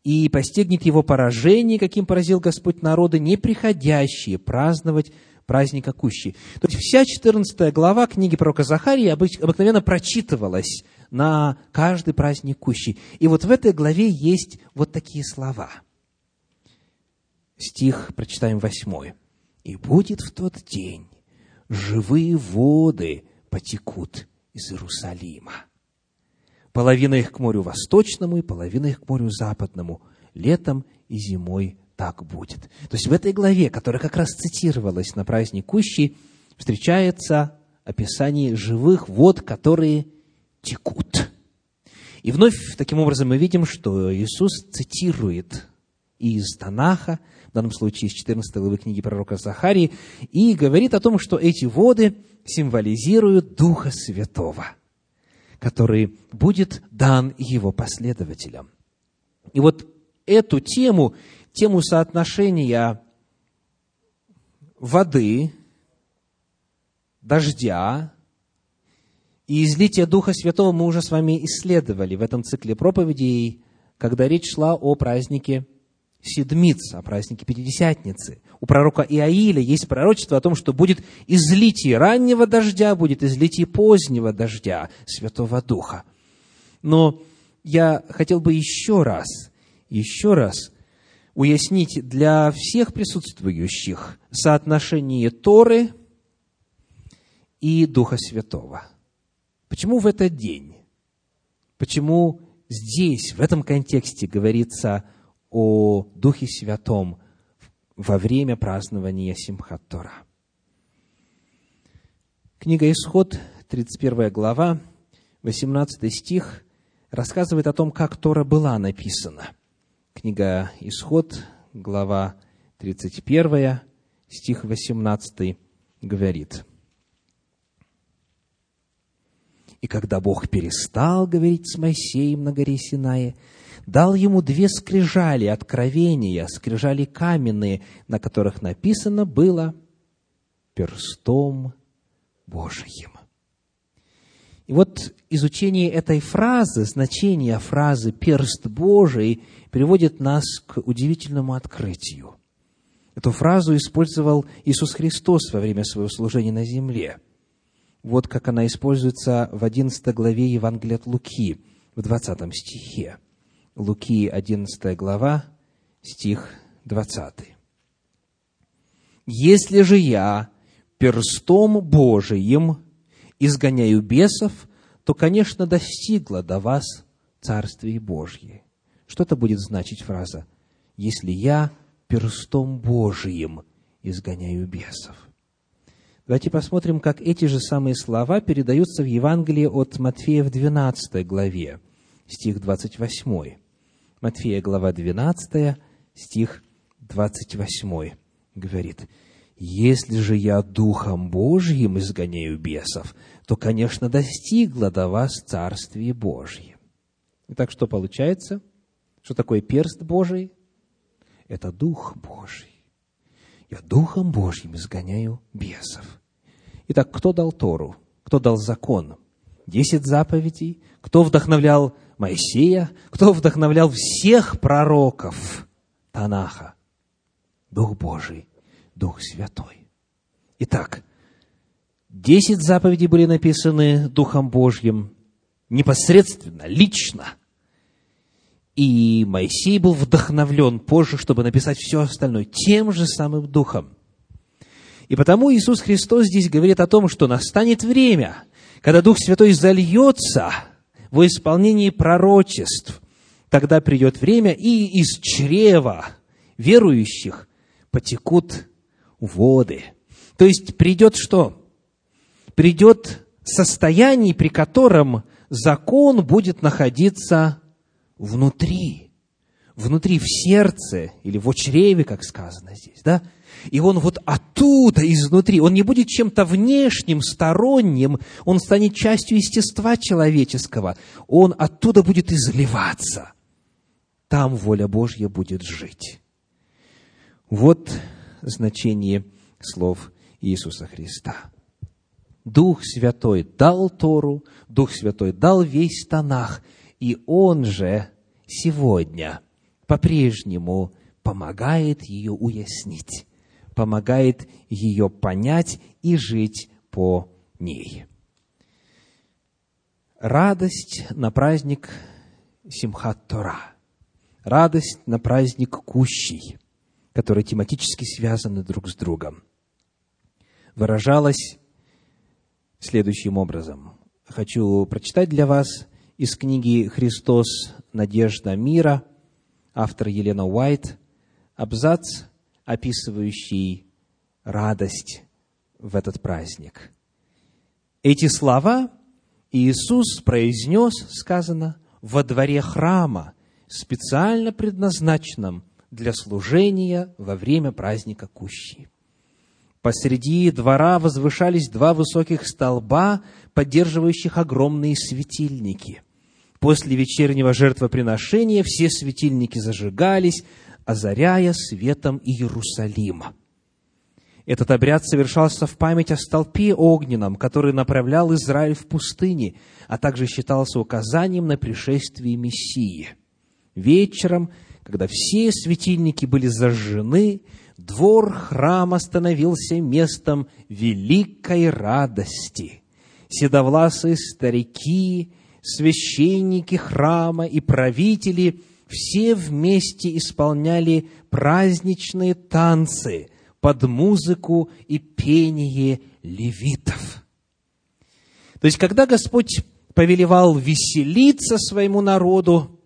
и постигнет его поражение, каким поразил Господь народы, не приходящие праздновать праздника Кущи. То есть вся 14 глава книги пророка Захарии обыкновенно прочитывалась на каждый праздник Кущи. И вот в этой главе есть вот такие слова. Стих, прочитаем восьмой. «И будет в тот день живые воды потекут из Иерусалима» Половина их к морю восточному и половина их к морю западному. Летом и зимой так будет. То есть в этой главе, которая как раз цитировалась на праздник Кущи, встречается описание живых вод, которые текут. И вновь таким образом мы видим, что Иисус цитирует из Танаха, в данном случае из 14 главы книги пророка Захарии, и говорит о том, что эти воды символизируют Духа Святого – который будет дан его последователям. И вот эту тему, тему соотношения воды, дождя и излития Духа Святого мы уже с вами исследовали в этом цикле проповедей, когда речь шла о празднике Седмиц, о празднике Пятидесятницы. У пророка Иаиля есть пророчество о том, что будет излитие раннего дождя, будет излитие позднего дождя Святого Духа. Но я хотел бы еще раз, еще раз уяснить для всех присутствующих соотношение Торы и Духа Святого. Почему в этот день? Почему здесь, в этом контексте говорится о Духе Святом во время празднования Симхат Тора. Книга Исход, 31 глава, 18 стих, рассказывает о том, как Тора была написана. Книга Исход, глава 31, стих 18 говорит. «И когда Бог перестал говорить с Моисеем на горе Синае, дал ему две скрижали откровения, скрижали каменные, на которых написано было перстом Божьим. И вот изучение этой фразы, значение фразы «перст Божий» приводит нас к удивительному открытию. Эту фразу использовал Иисус Христос во время своего служения на земле. Вот как она используется в 11 главе Евангелия от Луки, в 20 стихе. Луки, 11 глава, стих 20. «Если же я перстом Божиим изгоняю бесов, то, конечно, достигла до вас Царствие Божье». Что это будет значить фраза «если я перстом Божиим изгоняю бесов»? Давайте посмотрим, как эти же самые слова передаются в Евангелии от Матфея в 12 главе, стих 28. Матфея, глава 12, стих 28 говорит, «Если же я Духом Божьим изгоняю бесов, то, конечно, достигло до вас Царствие Божье». Итак, что получается? Что такое перст Божий? Это Дух Божий. Я Духом Божьим изгоняю бесов. Итак, кто дал Тору? Кто дал закон? Десять заповедей? Кто вдохновлял Моисея, кто вдохновлял всех пророков Танаха? Дух Божий. Дух Святой. Итак, десять заповедей были написаны Духом Божьим непосредственно, лично. И Моисей был вдохновлен позже, чтобы написать все остальное тем же самым Духом. И потому Иисус Христос здесь говорит о том, что настанет время, когда Дух Святой зальется в исполнении пророчеств. Тогда придет время, и из чрева верующих потекут воды. То есть придет что? Придет состояние, при котором закон будет находиться внутри, внутри, в сердце или в чреве, как сказано здесь, да? И он вот оттуда, изнутри, он не будет чем-то внешним, сторонним, он станет частью естества человеческого, он оттуда будет изливаться. Там воля Божья будет жить. Вот значение слов Иисуса Христа. Дух Святой дал Тору, Дух Святой дал весь Танах, и Он же сегодня по-прежнему помогает ее уяснить, помогает ее понять и жить по ней. Радость на праздник Симхат Тора, радость на праздник Кущий, которые тематически связаны друг с другом, выражалась следующим образом. Хочу прочитать для вас из книги «Христос. Надежда мира», автор Елена Уайт, абзац, описывающий радость в этот праздник. Эти слова Иисус произнес, сказано, во дворе храма, специально предназначенном для служения во время праздника Кущи. Посреди двора возвышались два высоких столба, поддерживающих огромные светильники. После вечернего жертвоприношения все светильники зажигались, озаряя светом Иерусалима. Этот обряд совершался в память о столпе огненном, который направлял Израиль в пустыне, а также считался указанием на пришествие Мессии. Вечером, когда все светильники были зажжены, двор храма становился местом великой радости. Седовласые старики, священники храма и правители все вместе исполняли праздничные танцы под музыку и пение левитов. То есть, когда Господь повелевал веселиться своему народу,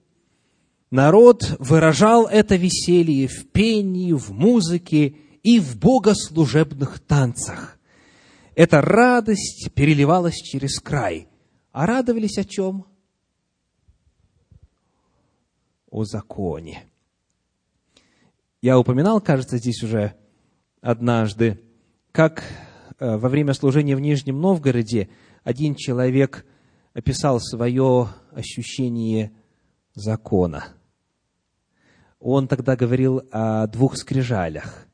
народ выражал это веселье в пении, в музыке и в богослужебных танцах. Эта радость переливалась через край. А радовались о чем? О законе. Я упоминал, кажется, здесь уже однажды, как э, во время служения в Нижнем Новгороде один человек описал свое ощущение закона – он тогда говорил о двух скрижалях.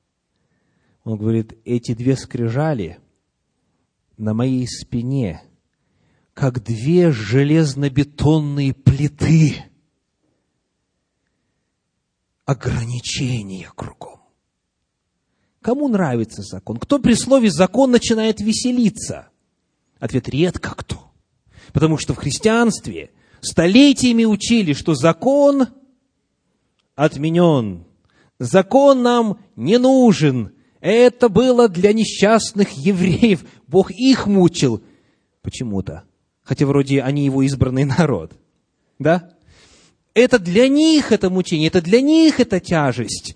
Он говорит, эти две скрижали на моей спине, как две железнобетонные плиты. Ограничения кругом. Кому нравится закон? Кто при слове «закон» начинает веселиться? Ответ – редко кто. Потому что в христианстве столетиями учили, что закон отменен. Закон нам не нужен. Это было для несчастных евреев. Бог их мучил почему-то. Хотя вроде они его избранный *laughs* народ. Да? Это для них это мучение, это для них это тяжесть.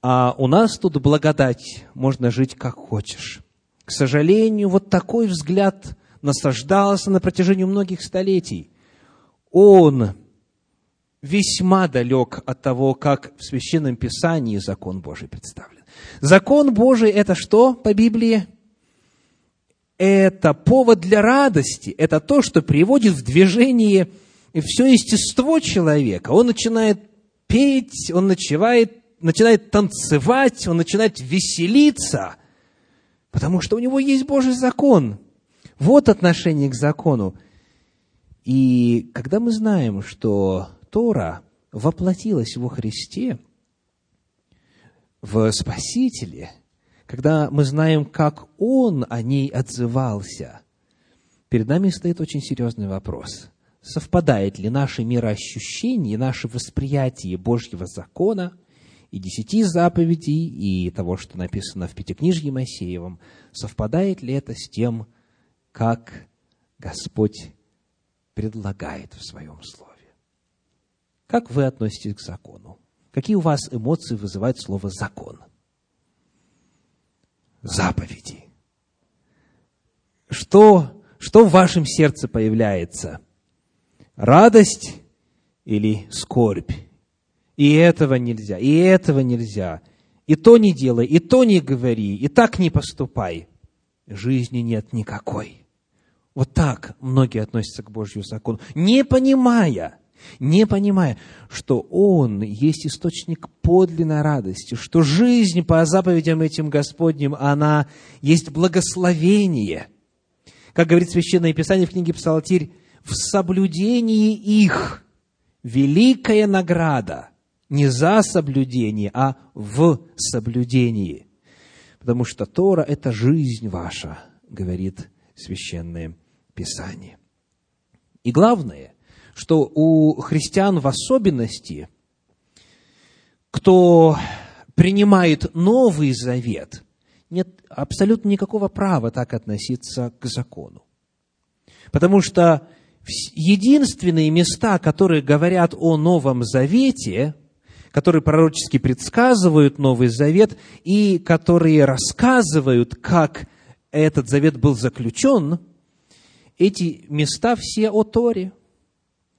А у нас тут благодать, можно жить как хочешь. К сожалению, вот такой взгляд насаждался на протяжении многих столетий. Он весьма далек от того, как в Священном Писании закон Божий представлен. Закон Божий – это что по Библии? Это повод для радости, это то, что приводит в движение все естество человека. Он начинает петь, он начинает, начинает танцевать, он начинает веселиться, потому что у него есть Божий закон. Вот отношение к закону. И когда мы знаем, что Тора воплотилась во Христе, в Спасителе, когда мы знаем, как Он о ней отзывался, перед нами стоит очень серьезный вопрос. Совпадает ли наше мироощущение, наше восприятие Божьего закона и десяти заповедей, и того, что написано в Пятикнижье Моисеевом, совпадает ли это с тем, как Господь предлагает в Своем Слове? Как вы относитесь к закону? Какие у вас эмоции вызывает слово «закон»? Заповеди. Что, что в вашем сердце появляется? Радость или скорбь? И этого нельзя, и этого нельзя. И то не делай, и то не говори, и так не поступай. Жизни нет никакой. Вот так многие относятся к Божьему закону, не понимая – не понимая, что Он есть источник подлинной радости, что жизнь по заповедям этим Господним, она есть благословение. Как говорит Священное Писание в книге Псалтирь, в соблюдении их великая награда, не за соблюдение, а в соблюдении. Потому что Тора – это жизнь ваша, говорит Священное Писание. И главное – что у христиан в особенности, кто принимает Новый Завет, нет абсолютно никакого права так относиться к закону. Потому что единственные места, которые говорят о Новом Завете, которые пророчески предсказывают Новый Завет и которые рассказывают, как этот завет был заключен, эти места все о Торе –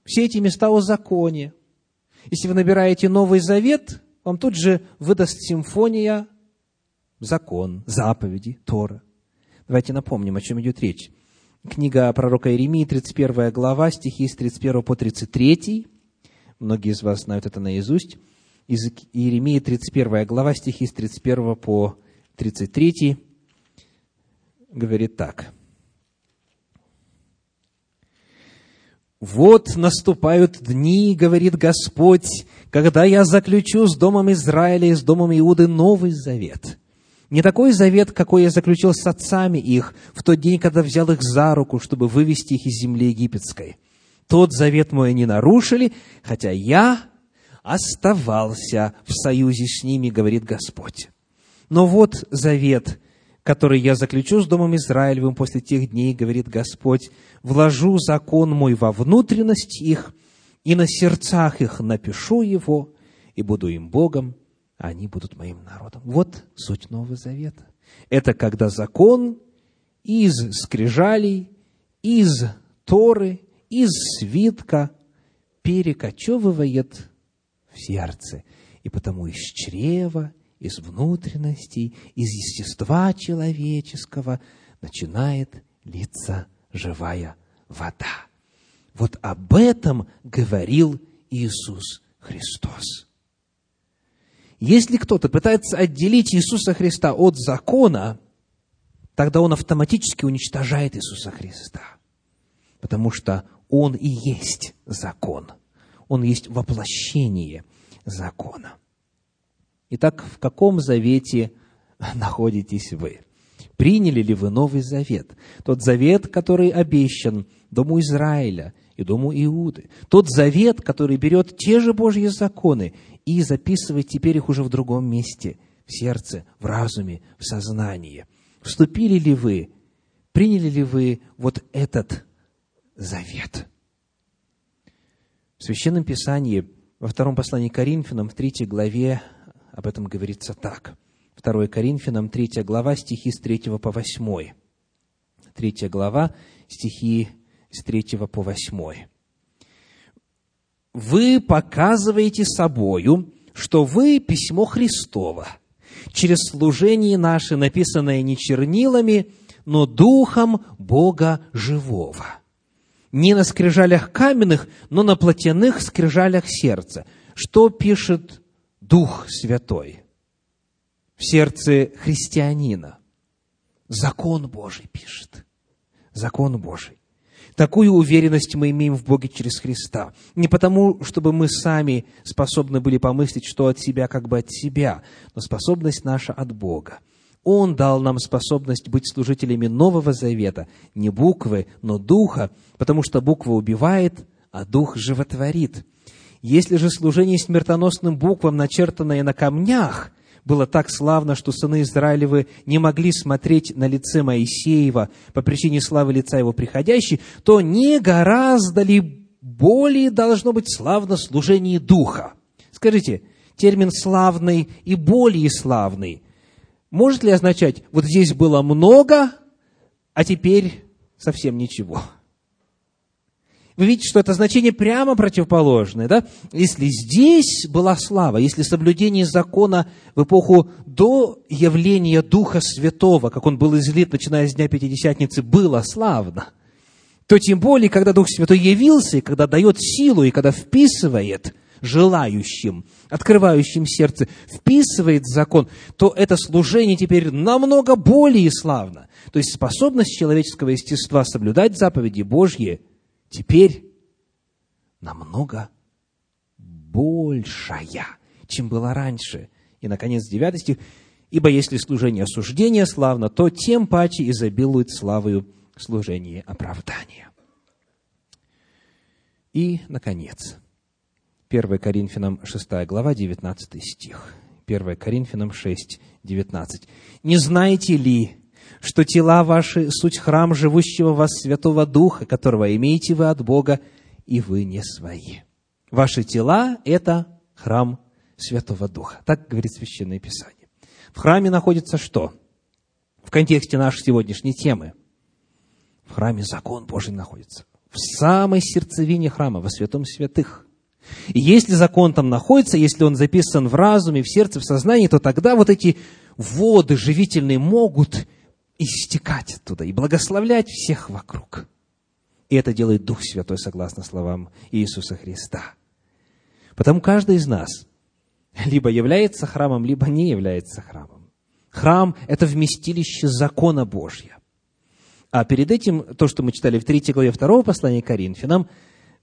все эти места о законе. Если вы набираете Новый Завет, вам тут же выдаст симфония закон, заповеди, Тора. Давайте напомним, о чем идет речь. Книга пророка Иеремии, 31 глава, стихи с 31 по 33. Многие из вас знают это наизусть. Из Иеремии, 31 глава, стихи с 31 по 33 говорит так – «Вот наступают дни, — говорит Господь, — когда я заключу с домом Израиля и с домом Иуды новый завет. Не такой завет, какой я заключил с отцами их в тот день, когда взял их за руку, чтобы вывести их из земли египетской. Тот завет мой они нарушили, хотя я оставался в союзе с ними, говорит Господь. Но вот завет, который я заключу с Домом Израилевым после тех дней, говорит Господь, вложу закон мой во внутренность их, и на сердцах их напишу его, и буду им Богом, а они будут моим народом. Вот суть Нового Завета. Это когда закон из скрижалей, из Торы, из свитка перекочевывает в сердце. И потому из чрева из внутренностей, из естества человеческого начинает литься живая вода. Вот об этом говорил Иисус Христос. Если кто-то пытается отделить Иисуса Христа от закона, тогда он автоматически уничтожает Иисуса Христа. Потому что Он и есть закон. Он есть воплощение закона. Итак, в каком завете *laughs* находитесь вы? Приняли ли вы Новый Завет? Тот завет, который обещан Дому Израиля и Дому Иуды. Тот завет, который берет те же Божьи законы и записывает теперь их уже в другом месте, в сердце, в разуме, в сознании. Вступили ли вы, приняли ли вы вот этот завет? В Священном Писании, во втором послании к Коринфянам, в третьей главе, об этом говорится так. 2 Коринфянам, 3 глава, стихи с 3 по 8. 3 глава, стихи с 3 по 8. «Вы показываете собою, что вы письмо Христово, через служение наше, написанное не чернилами, но духом Бога живого. Не на скрижалях каменных, но на плотяных скрижалях сердца. Что пишет Дух Святой в сердце христианина. Закон Божий пишет. Закон Божий. Такую уверенность мы имеем в Боге через Христа. Не потому, чтобы мы сами способны были помыслить, что от себя, как бы от себя, но способность наша от Бога. Он дал нам способность быть служителями Нового Завета, не буквы, но духа, потому что буква убивает, а дух животворит. Если же служение смертоносным буквам, начертанное на камнях, было так славно, что сыны Израилевы не могли смотреть на лице Моисеева по причине славы лица его приходящей, то не гораздо ли более должно быть славно служение Духа? Скажите, термин «славный» и «более славный» может ли означать, вот здесь было много, а теперь совсем ничего? Вы видите, что это значение прямо противоположное, да? Если здесь была слава, если соблюдение закона в эпоху до явления Духа Святого, как он был излит, начиная с Дня Пятидесятницы, было славно, то тем более, когда Дух Святой явился, и когда дает силу, и когда вписывает желающим, открывающим сердце, вписывает закон, то это служение теперь намного более славно. То есть способность человеческого естества соблюдать заповеди Божьи – теперь намного большая, чем была раньше. И, наконец, 9 стих. «Ибо если служение осуждения славно, то тем паче изобилует славою служение оправдания». И, наконец, 1 Коринфянам 6 глава, 19 стих. 1 Коринфянам 6, 19. «Не знаете ли, что тела ваши – суть храм живущего вас Святого Духа, которого имеете вы от Бога, и вы не свои. Ваши тела – это храм Святого Духа. Так говорит Священное Писание. В храме находится что? В контексте нашей сегодняшней темы. В храме закон Божий находится. В самой сердцевине храма, во святом святых. И если закон там находится, если он записан в разуме, в сердце, в сознании, то тогда вот эти воды живительные могут истекать оттуда и благословлять всех вокруг. И это делает Дух Святой, согласно словам Иисуса Христа. Потому каждый из нас либо является храмом, либо не является храмом. Храм – это вместилище закона Божьего. А перед этим, то, что мы читали в 3 главе 2 послания к Коринфянам,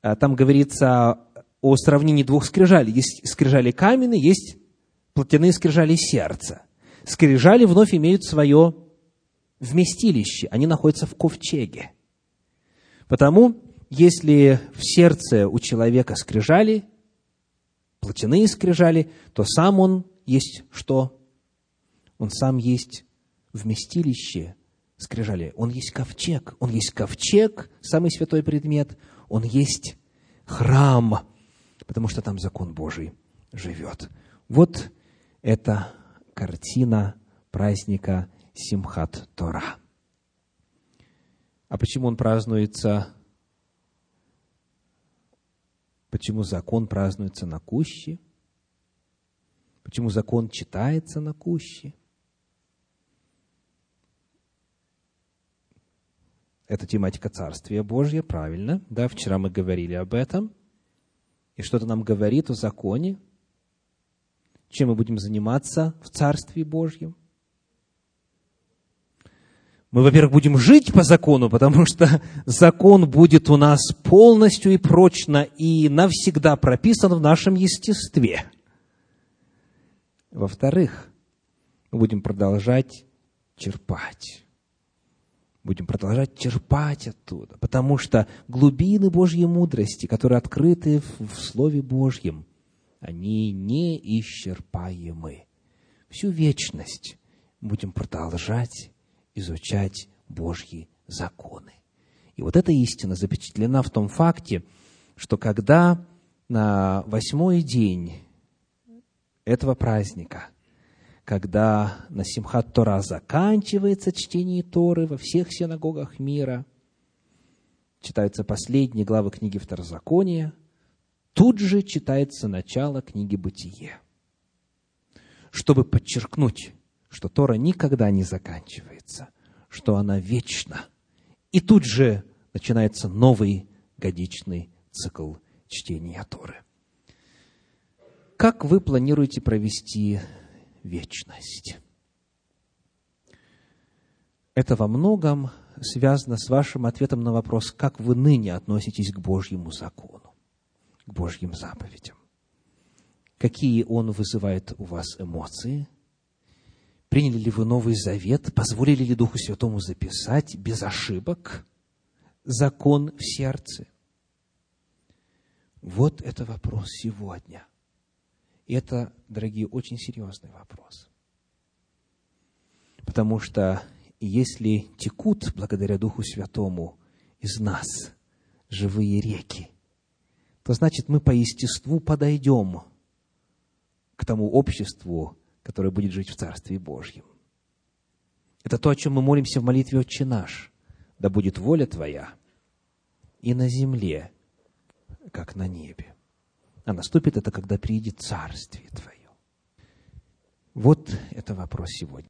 а, там говорится о сравнении двух скрижалей. Есть скрижали каменные, есть плотяные скрижали сердца. Скрижали вновь имеют свое вместилище, они находятся в ковчеге. Потому, если в сердце у человека скрижали, плотяные скрижали, то сам он есть что? Он сам есть вместилище скрижали. Он есть ковчег. Он есть ковчег, самый святой предмет. Он есть храм, потому что там закон Божий живет. Вот эта картина праздника Симхат Тора. А почему он празднуется? Почему закон празднуется на куще? Почему закон читается на куще? Это тематика Царствия Божья, правильно. Да, вчера мы говорили об этом. И что-то нам говорит о законе. Чем мы будем заниматься в Царстве Божьем? Мы, во-первых, будем жить по закону, потому что *laughs* закон будет у нас полностью и прочно и навсегда прописан в нашем естестве. Во-вторых, мы будем продолжать черпать. Будем продолжать черпать оттуда, потому что глубины Божьей мудрости, которые открыты в Слове Божьем, они неисчерпаемы. Всю вечность будем продолжать изучать Божьи законы. И вот эта истина запечатлена в том факте, что когда на восьмой день этого праздника, когда на Симхат Тора заканчивается чтение Торы во всех синагогах мира, читаются последние главы книги Второзакония, тут же читается начало книги Бытие, чтобы подчеркнуть, что Тора никогда не заканчивается, что она вечна. И тут же начинается новый годичный цикл чтения Торы. Как вы планируете провести вечность? Это во многом связано с вашим ответом на вопрос, как вы ныне относитесь к Божьему закону, к Божьим заповедям. Какие он вызывает у вас эмоции – Приняли ли вы Новый Завет? Позволили ли Духу Святому записать без ошибок закон в сердце? Вот это вопрос сегодня. Это, дорогие, очень серьезный вопрос. Потому что если текут, благодаря Духу Святому, из нас живые реки, то значит мы по естеству подойдем к тому обществу, которое будет жить в Царстве Божьем. Это то, о чем мы молимся в молитве «Отче наш». Да будет воля Твоя и на земле, как на небе. А наступит это, когда приедет Царствие Твое. Вот это вопрос сегодня.